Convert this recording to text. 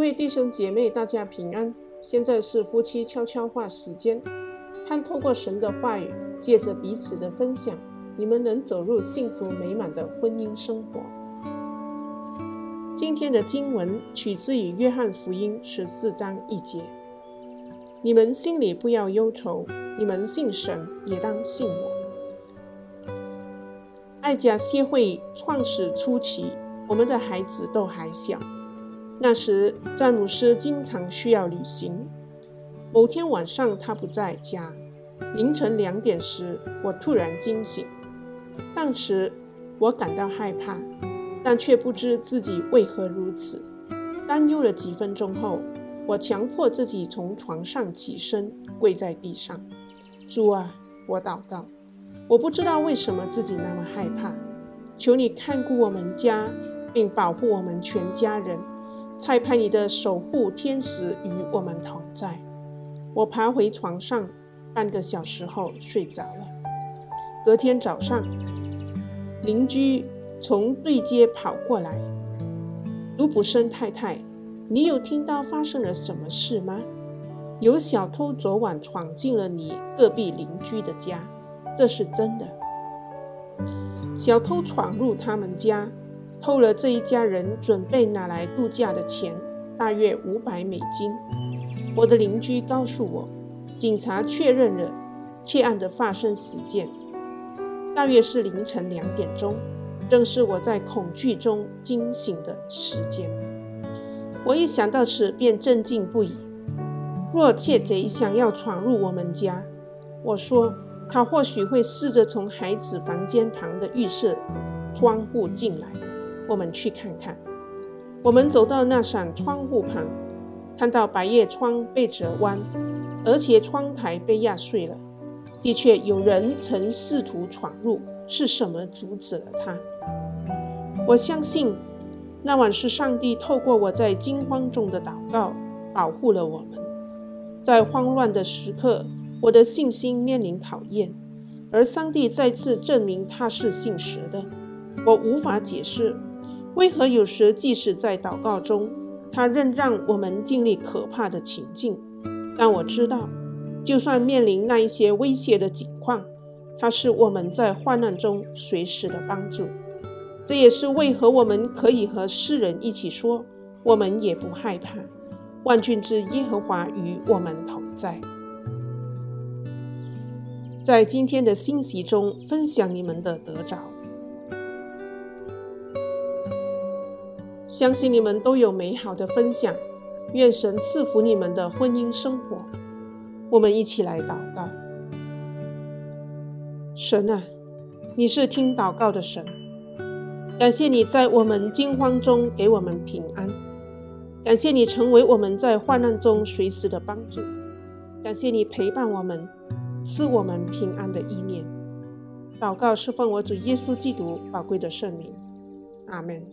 位弟兄姐妹，大家平安。现在是夫妻悄悄话时间，盼透过神的话语，借着彼此的分享，你们能走入幸福美满的婚姻生活。今天的经文取自于约翰福音十四章一节：“你们心里不要忧愁，你们信神也当信我。”爱家协会创始初期，我们的孩子都还小。那时，詹姆斯经常需要旅行。某天晚上，他不在家。凌晨两点时，我突然惊醒。当时，我感到害怕，但却不知自己为何如此。担忧了几分钟后，我强迫自己从床上起身，跪在地上。主啊，我祷告，我不知道为什么自己那么害怕。求你看顾我们家，并保护我们全家人。蔡派你的守护天使与我们同在。我爬回床上，半个小时后睡着了。隔天早上，邻居从对街跑过来：“卢普森太太，你有听到发生了什么事吗？有小偷昨晚闯进了你隔壁邻居的家，这是真的。小偷闯入他们家。”偷了这一家人准备拿来度假的钱，大约五百美金。我的邻居告诉我，警察确认了窃案的发生时间，大约是凌晨两点钟，正是我在恐惧中惊醒的时间。我一想到此，便震惊不已。若窃贼想要闯入我们家，我说他或许会试着从孩子房间旁的浴室窗户进来。我们去看看。我们走到那扇窗户旁，看到百叶窗被折弯，而且窗台被压碎了。的确，有人曾试图闯入，是什么阻止了他？我相信，那晚是上帝透过我在惊慌中的祷告，保护了我们。在慌乱的时刻，我的信心面临考验，而上帝再次证明他是信实的。我无法解释。为何有时即使在祷告中，他仍让我们经历可怕的情境？但我知道，就算面临那一些威胁的境况，他是我们在患难中随时的帮助。这也是为何我们可以和世人一起说，我们也不害怕。万军之耶和华与我们同在。在今天的信息中分享你们的得着。相信你们都有美好的分享，愿神赐福你们的婚姻生活。我们一起来祷告。神啊，你是听祷告的神，感谢你在我们惊慌中给我们平安，感谢你成为我们在患难中随时的帮助，感谢你陪伴我们，赐我们平安的意念。祷告是奉我主耶稣基督宝贵的圣名，阿门。